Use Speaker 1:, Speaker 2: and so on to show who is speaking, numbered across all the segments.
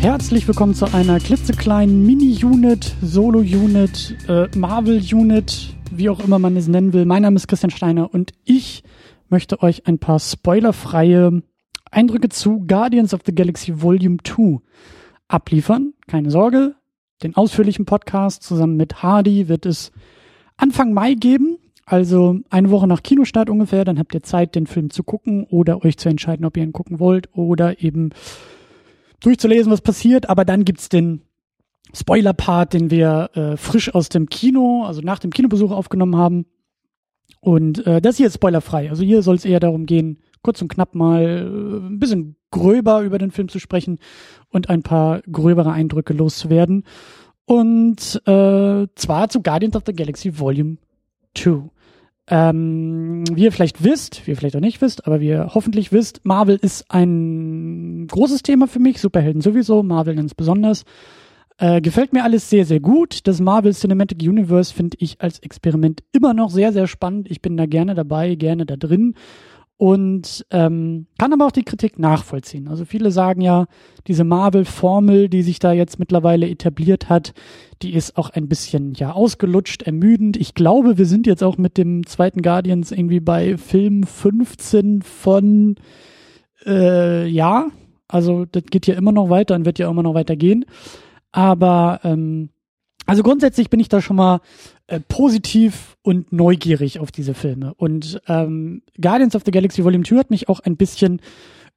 Speaker 1: herzlich willkommen zu einer klitzekleinen Mini-Unit, Solo-Unit, äh, Marvel-Unit, wie auch immer man es nennen will. Mein Name ist Christian Steiner und ich möchte euch ein paar spoilerfreie Eindrücke zu Guardians of the Galaxy Volume 2 abliefern. Keine Sorge, den ausführlichen Podcast zusammen mit Hardy wird es Anfang Mai geben. Also eine Woche nach Kinostart ungefähr, dann habt ihr Zeit, den Film zu gucken oder euch zu entscheiden, ob ihr ihn gucken wollt oder eben durchzulesen, was passiert. Aber dann gibt's den Spoiler-Part, den wir äh, frisch aus dem Kino, also nach dem Kinobesuch aufgenommen haben. Und äh, das hier ist spoilerfrei. Also hier soll es eher darum gehen, kurz und knapp mal äh, ein bisschen gröber über den Film zu sprechen und ein paar gröbere Eindrücke loszuwerden. Und äh, zwar zu Guardians of the Galaxy Volume 2. Ähm, wie ihr vielleicht wisst, wie ihr vielleicht auch nicht wisst, aber wie ihr hoffentlich wisst, Marvel ist ein großes Thema für mich, Superhelden sowieso, Marvel ganz besonders. Äh, gefällt mir alles sehr, sehr gut. Das Marvel Cinematic Universe finde ich als Experiment immer noch sehr, sehr spannend. Ich bin da gerne dabei, gerne da drin und ähm, kann aber auch die Kritik nachvollziehen. Also viele sagen ja, diese Marvel-Formel, die sich da jetzt mittlerweile etabliert hat, die ist auch ein bisschen ja ausgelutscht, ermüdend. Ich glaube, wir sind jetzt auch mit dem zweiten Guardians irgendwie bei Film 15 von äh, ja, also das geht ja immer noch weiter und wird ja immer noch weitergehen. Aber ähm, also grundsätzlich bin ich da schon mal äh, positiv und neugierig auf diese Filme. Und ähm, Guardians of the Galaxy Volume 2 hat mich auch ein bisschen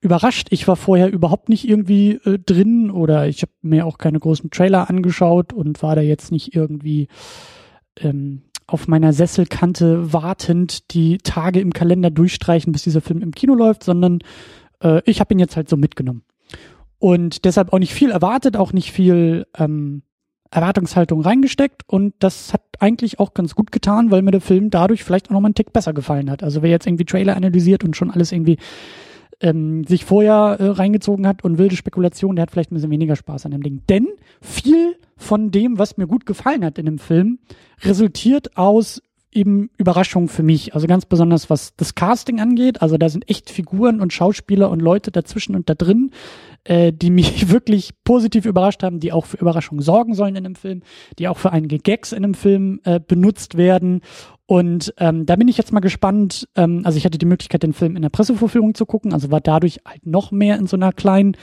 Speaker 1: überrascht. Ich war vorher überhaupt nicht irgendwie äh, drin oder ich habe mir auch keine großen Trailer angeschaut und war da jetzt nicht irgendwie ähm, auf meiner Sesselkante wartend die Tage im Kalender durchstreichen, bis dieser Film im Kino läuft, sondern äh, ich habe ihn jetzt halt so mitgenommen. Und deshalb auch nicht viel erwartet, auch nicht viel ähm, Erwartungshaltung reingesteckt und das hat eigentlich auch ganz gut getan, weil mir der Film dadurch vielleicht auch noch mal einen Tick besser gefallen hat. Also wer jetzt irgendwie Trailer analysiert und schon alles irgendwie ähm, sich vorher äh, reingezogen hat und wilde Spekulationen, der hat vielleicht ein bisschen weniger Spaß an dem Ding. Denn viel von dem, was mir gut gefallen hat in dem Film, resultiert aus eben Überraschungen für mich. Also ganz besonders was das Casting angeht. Also da sind echt Figuren und Schauspieler und Leute dazwischen und da drin, äh, die mich wirklich positiv überrascht haben, die auch für Überraschungen sorgen sollen in einem Film, die auch für einige Gags in einem Film äh, benutzt werden. Und ähm, da bin ich jetzt mal gespannt. Ähm, also ich hatte die Möglichkeit, den Film in der Pressevorführung zu gucken, also war dadurch halt noch mehr in so einer kleinen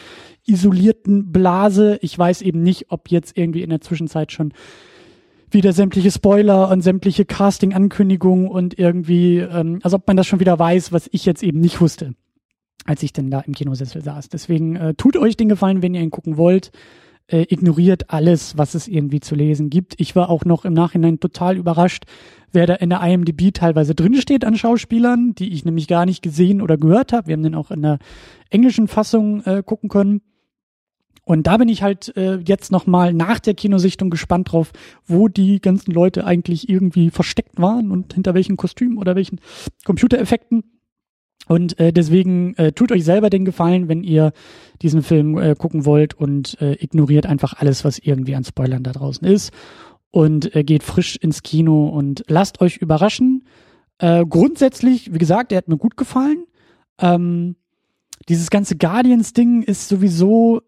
Speaker 1: isolierten Blase. Ich weiß eben nicht, ob jetzt irgendwie in der Zwischenzeit schon wieder sämtliche Spoiler und sämtliche Casting-Ankündigungen und irgendwie, ähm, also ob man das schon wieder weiß, was ich jetzt eben nicht wusste, als ich denn da im Kinosessel saß. Deswegen äh, tut euch den Gefallen, wenn ihr ihn gucken wollt. Äh, ignoriert alles, was es irgendwie zu lesen gibt. Ich war auch noch im Nachhinein total überrascht, wer da in der IMDb teilweise drinsteht an Schauspielern, die ich nämlich gar nicht gesehen oder gehört habe. Wir haben den auch in der englischen Fassung äh, gucken können. Und da bin ich halt äh, jetzt nochmal nach der Kinosichtung gespannt drauf, wo die ganzen Leute eigentlich irgendwie versteckt waren und hinter welchen Kostümen oder welchen Computereffekten. Und äh, deswegen äh, tut euch selber den Gefallen, wenn ihr diesen Film äh, gucken wollt und äh, ignoriert einfach alles, was irgendwie an Spoilern da draußen ist und äh, geht frisch ins Kino und lasst euch überraschen. Äh, grundsätzlich, wie gesagt, er hat mir gut gefallen. Ähm, dieses ganze Guardians-Ding ist sowieso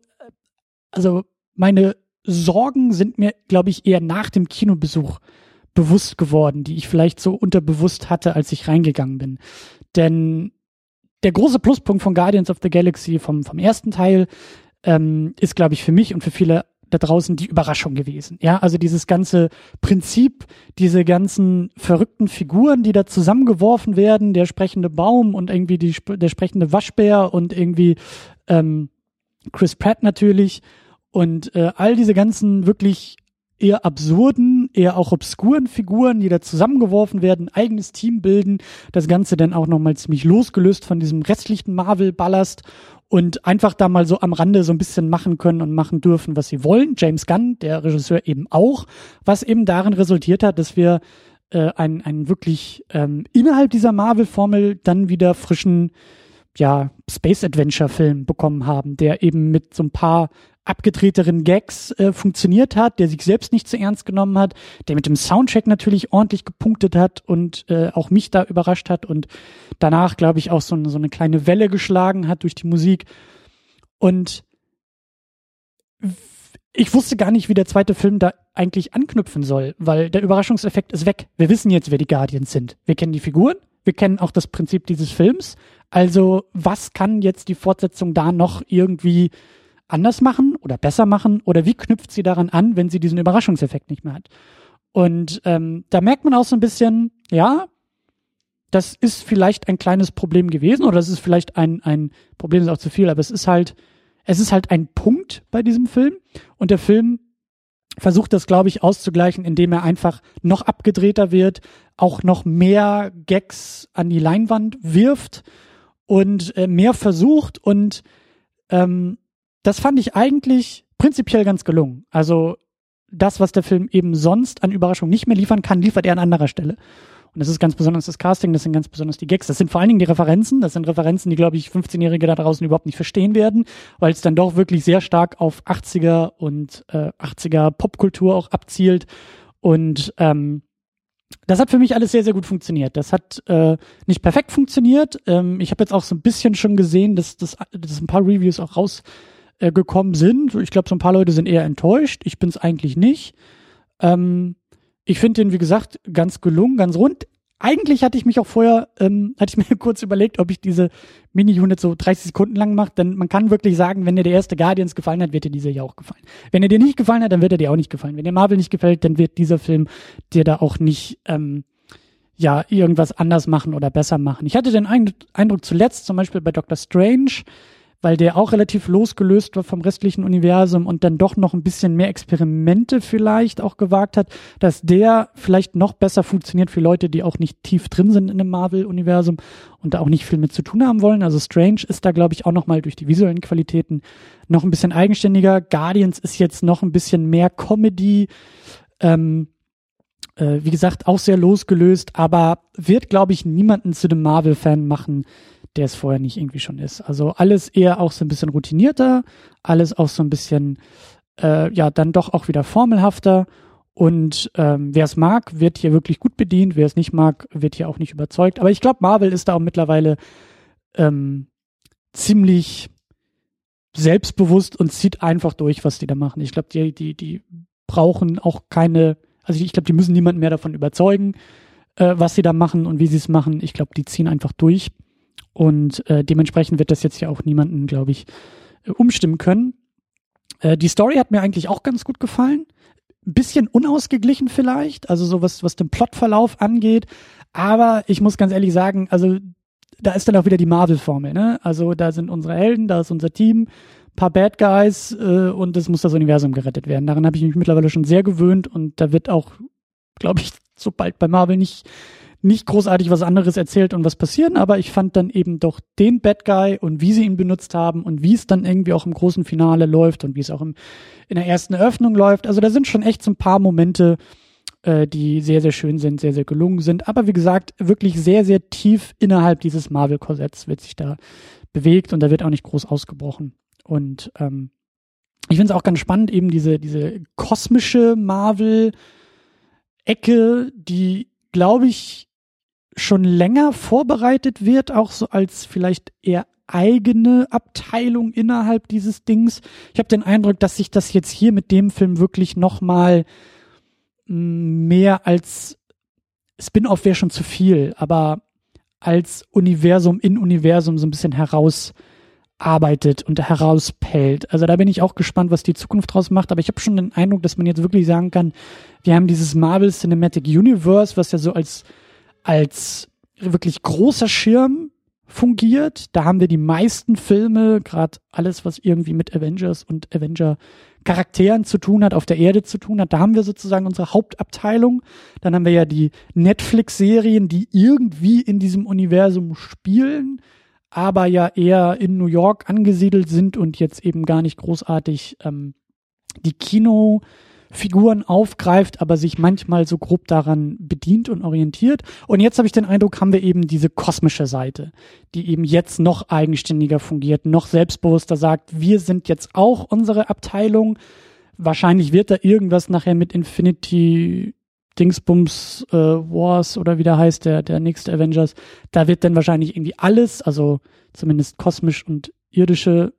Speaker 1: also meine Sorgen sind mir, glaube ich, eher nach dem Kinobesuch bewusst geworden, die ich vielleicht so unterbewusst hatte, als ich reingegangen bin. Denn der große Pluspunkt von Guardians of the Galaxy vom, vom ersten Teil ähm, ist, glaube ich, für mich und für viele da draußen die Überraschung gewesen. Ja, also dieses ganze Prinzip, diese ganzen verrückten Figuren, die da zusammengeworfen werden, der sprechende Baum und irgendwie die, der sprechende Waschbär und irgendwie ähm, Chris Pratt natürlich und äh, all diese ganzen wirklich eher absurden, eher auch obskuren Figuren, die da zusammengeworfen werden, eigenes Team bilden, das Ganze dann auch nochmal ziemlich losgelöst von diesem restlichen Marvel-Ballast und einfach da mal so am Rande so ein bisschen machen können und machen dürfen, was sie wollen. James Gunn, der Regisseur eben auch, was eben darin resultiert hat, dass wir äh, einen, einen wirklich ähm, innerhalb dieser Marvel-Formel dann wieder frischen ja, Space Adventure Film bekommen haben, der eben mit so ein paar abgedrehteren Gags äh, funktioniert hat, der sich selbst nicht zu ernst genommen hat, der mit dem Soundtrack natürlich ordentlich gepunktet hat und äh, auch mich da überrascht hat und danach, glaube ich, auch so, so eine kleine Welle geschlagen hat durch die Musik. Und ich wusste gar nicht, wie der zweite Film da eigentlich anknüpfen soll, weil der Überraschungseffekt ist weg. Wir wissen jetzt, wer die Guardians sind. Wir kennen die Figuren, wir kennen auch das Prinzip dieses Films. Also was kann jetzt die Fortsetzung da noch irgendwie anders machen oder besser machen? Oder wie knüpft sie daran an, wenn sie diesen Überraschungseffekt nicht mehr hat? Und ähm, da merkt man auch so ein bisschen, ja, das ist vielleicht ein kleines Problem gewesen oder es ist vielleicht ein, ein Problem ist auch zu viel, aber es ist halt, es ist halt ein Punkt bei diesem Film. Und der Film versucht das, glaube ich, auszugleichen, indem er einfach noch abgedrehter wird, auch noch mehr Gags an die Leinwand wirft und äh, mehr versucht und ähm, das fand ich eigentlich prinzipiell ganz gelungen. Also das, was der Film eben sonst an Überraschung nicht mehr liefern kann, liefert er an anderer Stelle. Und das ist ganz besonders das Casting, das sind ganz besonders die Gags. Das sind vor allen Dingen die Referenzen. Das sind Referenzen, die, glaube ich, 15-Jährige da draußen überhaupt nicht verstehen werden, weil es dann doch wirklich sehr stark auf 80er und äh, 80er Popkultur auch abzielt. Und ähm, das hat für mich alles sehr, sehr gut funktioniert. Das hat äh, nicht perfekt funktioniert. Ähm, ich habe jetzt auch so ein bisschen schon gesehen, dass, dass, dass ein paar Reviews auch rausgekommen äh, sind. Ich glaube, so ein paar Leute sind eher enttäuscht. Ich bin es eigentlich nicht. Ähm, ich finde den, wie gesagt, ganz gelungen, ganz rund. Eigentlich hatte ich mich auch vorher, ähm, hatte ich mir kurz überlegt, ob ich diese Mini-Unit so 30 Sekunden lang mache, denn man kann wirklich sagen, wenn dir der erste Guardians gefallen hat, wird dir dieser ja auch gefallen. Wenn er dir nicht gefallen hat, dann wird er dir auch nicht gefallen. Wenn dir Marvel nicht gefällt, dann wird dieser Film dir da auch nicht, ähm, ja, irgendwas anders machen oder besser machen. Ich hatte den Eindruck zuletzt, zum Beispiel bei Doctor Strange, weil der auch relativ losgelöst war vom restlichen Universum und dann doch noch ein bisschen mehr Experimente vielleicht auch gewagt hat, dass der vielleicht noch besser funktioniert für Leute, die auch nicht tief drin sind in dem Marvel-Universum und da auch nicht viel mit zu tun haben wollen. Also Strange ist da, glaube ich, auch nochmal durch die visuellen Qualitäten noch ein bisschen eigenständiger. Guardians ist jetzt noch ein bisschen mehr Comedy. Ähm, äh, wie gesagt, auch sehr losgelöst, aber wird, glaube ich, niemanden zu dem Marvel-Fan machen, der es vorher nicht irgendwie schon ist. Also alles eher auch so ein bisschen routinierter, alles auch so ein bisschen, äh, ja, dann doch auch wieder formelhafter. Und ähm, wer es mag, wird hier wirklich gut bedient. Wer es nicht mag, wird hier auch nicht überzeugt. Aber ich glaube, Marvel ist da auch mittlerweile ähm, ziemlich selbstbewusst und zieht einfach durch, was die da machen. Ich glaube, die, die, die brauchen auch keine, also ich glaube, die müssen niemanden mehr davon überzeugen, äh, was sie da machen und wie sie es machen. Ich glaube, die ziehen einfach durch. Und äh, dementsprechend wird das jetzt ja auch niemanden, glaube ich, äh, umstimmen können. Äh, die Story hat mir eigentlich auch ganz gut gefallen. Bisschen unausgeglichen vielleicht, also so was, was den Plotverlauf angeht. Aber ich muss ganz ehrlich sagen, also da ist dann auch wieder die Marvel-Formel, ne? Also da sind unsere Helden, da ist unser Team, paar Bad Guys äh, und es muss das Universum gerettet werden. Daran habe ich mich mittlerweile schon sehr gewöhnt und da wird auch, glaube ich, sobald bei Marvel nicht nicht großartig was anderes erzählt und was passieren, aber ich fand dann eben doch den Bad Guy und wie sie ihn benutzt haben und wie es dann irgendwie auch im großen Finale läuft und wie es auch im, in der ersten Eröffnung läuft. Also da sind schon echt so ein paar Momente, äh, die sehr, sehr schön sind, sehr, sehr gelungen sind. Aber wie gesagt, wirklich sehr, sehr tief innerhalb dieses Marvel-Korsetts wird sich da bewegt und da wird auch nicht groß ausgebrochen. Und ähm, ich finde es auch ganz spannend, eben diese, diese kosmische Marvel-Ecke, die, glaube ich, schon länger vorbereitet wird, auch so als vielleicht eher eigene Abteilung innerhalb dieses Dings. Ich habe den Eindruck, dass sich das jetzt hier mit dem Film wirklich noch mal mm, mehr als Spin-off wäre schon zu viel, aber als Universum in Universum so ein bisschen herausarbeitet und herauspellt. Also da bin ich auch gespannt, was die Zukunft draus macht, aber ich habe schon den Eindruck, dass man jetzt wirklich sagen kann, wir haben dieses Marvel Cinematic Universe, was ja so als als wirklich großer Schirm fungiert. Da haben wir die meisten Filme, gerade alles, was irgendwie mit Avengers und Avenger-Charakteren zu tun hat, auf der Erde zu tun hat. Da haben wir sozusagen unsere Hauptabteilung. Dann haben wir ja die Netflix-Serien, die irgendwie in diesem Universum spielen, aber ja eher in New York angesiedelt sind und jetzt eben gar nicht großartig ähm, die Kino- Figuren aufgreift, aber sich manchmal so grob daran bedient und orientiert. Und jetzt habe ich den Eindruck, haben wir eben diese kosmische Seite, die eben jetzt noch eigenständiger fungiert, noch selbstbewusster sagt, wir sind jetzt auch unsere Abteilung. Wahrscheinlich wird da irgendwas nachher mit Infinity Dingsbums äh, Wars oder wie der heißt, der, der nächste Avengers. Da wird dann wahrscheinlich irgendwie alles, also zumindest kosmisch und irdische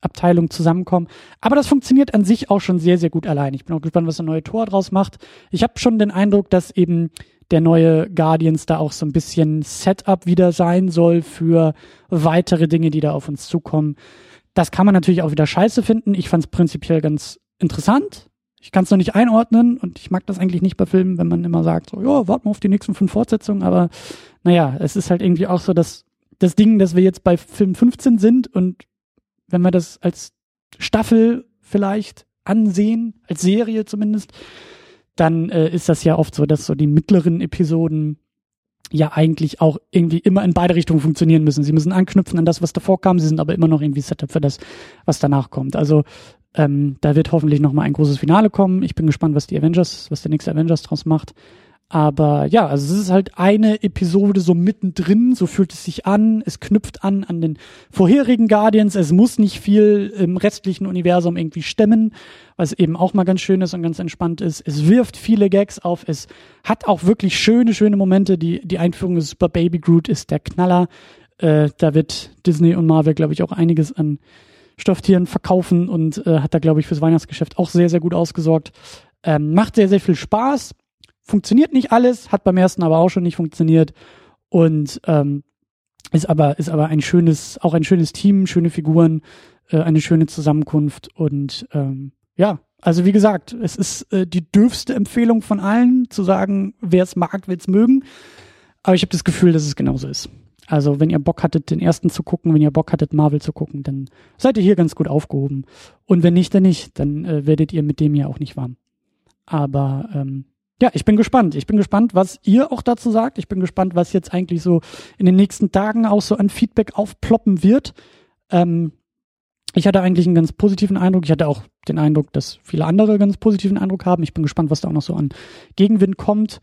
Speaker 1: Abteilung zusammenkommen. Aber das funktioniert an sich auch schon sehr, sehr gut allein. Ich bin auch gespannt, was der neue Tor draus macht. Ich habe schon den Eindruck, dass eben der neue Guardians da auch so ein bisschen Setup wieder sein soll für weitere Dinge, die da auf uns zukommen. Das kann man natürlich auch wieder scheiße finden. Ich fand es prinzipiell ganz interessant. Ich kann es noch nicht einordnen und ich mag das eigentlich nicht bei Filmen, wenn man immer sagt, so, ja, warten wir auf die nächsten fünf Fortsetzungen, aber naja, es ist halt irgendwie auch so, dass das Ding, dass wir jetzt bei Film 15 sind und wenn wir das als Staffel vielleicht ansehen, als Serie zumindest, dann äh, ist das ja oft so, dass so die mittleren Episoden ja eigentlich auch irgendwie immer in beide Richtungen funktionieren müssen. Sie müssen anknüpfen an das, was davor kam, sie sind aber immer noch irgendwie Setup für das, was danach kommt. Also ähm, da wird hoffentlich noch mal ein großes Finale kommen. Ich bin gespannt, was die Avengers, was der nächste Avengers draus macht. Aber ja, also es ist halt eine Episode so mittendrin, so fühlt es sich an. Es knüpft an an den vorherigen Guardians. Es muss nicht viel im restlichen Universum irgendwie stemmen, was eben auch mal ganz schön ist und ganz entspannt ist. Es wirft viele Gags auf. Es hat auch wirklich schöne, schöne Momente. Die, die Einführung des Super Baby Groot ist der Knaller. Äh, da wird Disney und Marvel, glaube ich, auch einiges an Stofftieren verkaufen und äh, hat da, glaube ich, fürs Weihnachtsgeschäft auch sehr, sehr gut ausgesorgt. Ähm, macht sehr, sehr viel Spaß funktioniert nicht alles, hat beim ersten aber auch schon nicht funktioniert und ähm, ist aber ist aber ein schönes auch ein schönes Team, schöne Figuren, äh, eine schöne Zusammenkunft und ähm, ja, also wie gesagt, es ist äh, die dürfste Empfehlung von allen zu sagen, wer es mag, wird es mögen, aber ich habe das Gefühl, dass es genauso ist. Also wenn ihr Bock hattet, den ersten zu gucken, wenn ihr Bock hattet, Marvel zu gucken, dann seid ihr hier ganz gut aufgehoben. Und wenn nicht, dann nicht. Dann äh, werdet ihr mit dem ja auch nicht warm. Aber ähm, ja, ich bin gespannt. Ich bin gespannt, was ihr auch dazu sagt. Ich bin gespannt, was jetzt eigentlich so in den nächsten Tagen auch so an Feedback aufploppen wird. Ähm, ich hatte eigentlich einen ganz positiven Eindruck. Ich hatte auch den Eindruck, dass viele andere ganz positiven Eindruck haben. Ich bin gespannt, was da auch noch so an Gegenwind kommt.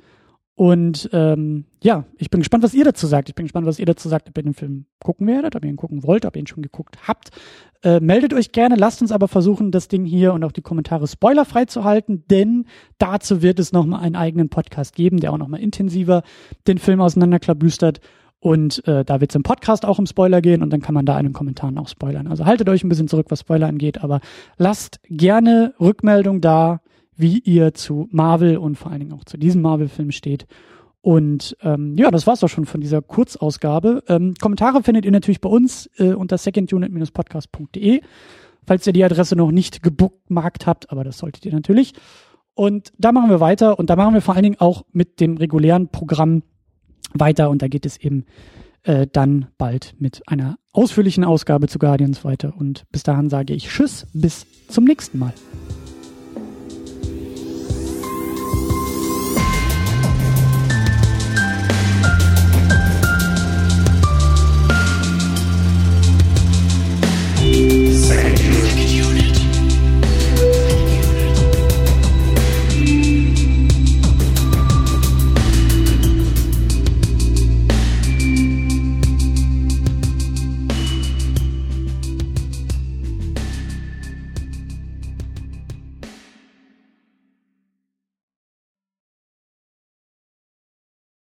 Speaker 1: Und ähm, ja, ich bin gespannt, was ihr dazu sagt. Ich bin gespannt, was ihr dazu sagt, ob ihr den Film gucken werdet, ob ihr ihn gucken wollt, ob ihr ihn schon geguckt habt. Äh, meldet euch gerne, lasst uns aber versuchen, das Ding hier und auch die Kommentare spoilerfrei zu halten, denn dazu wird es nochmal einen eigenen Podcast geben, der auch nochmal intensiver den Film auseinanderklabüstert. Und äh, da wird es im Podcast auch um Spoiler gehen und dann kann man da in den Kommentaren auch spoilern. Also haltet euch ein bisschen zurück, was Spoiler angeht, aber lasst gerne Rückmeldung da wie ihr zu Marvel und vor allen Dingen auch zu diesem Marvel-Film steht. Und ähm, ja, das war's doch schon von dieser Kurzausgabe. Ähm, Kommentare findet ihr natürlich bei uns äh, unter secondunit-podcast.de, falls ihr die Adresse noch nicht gebookmarkt habt, aber das solltet ihr natürlich. Und da machen wir weiter und da machen wir vor allen Dingen auch mit dem regulären Programm weiter und da geht es eben äh, dann bald mit einer ausführlichen Ausgabe zu Guardians weiter. Und bis dahin sage ich Tschüss, bis zum nächsten Mal.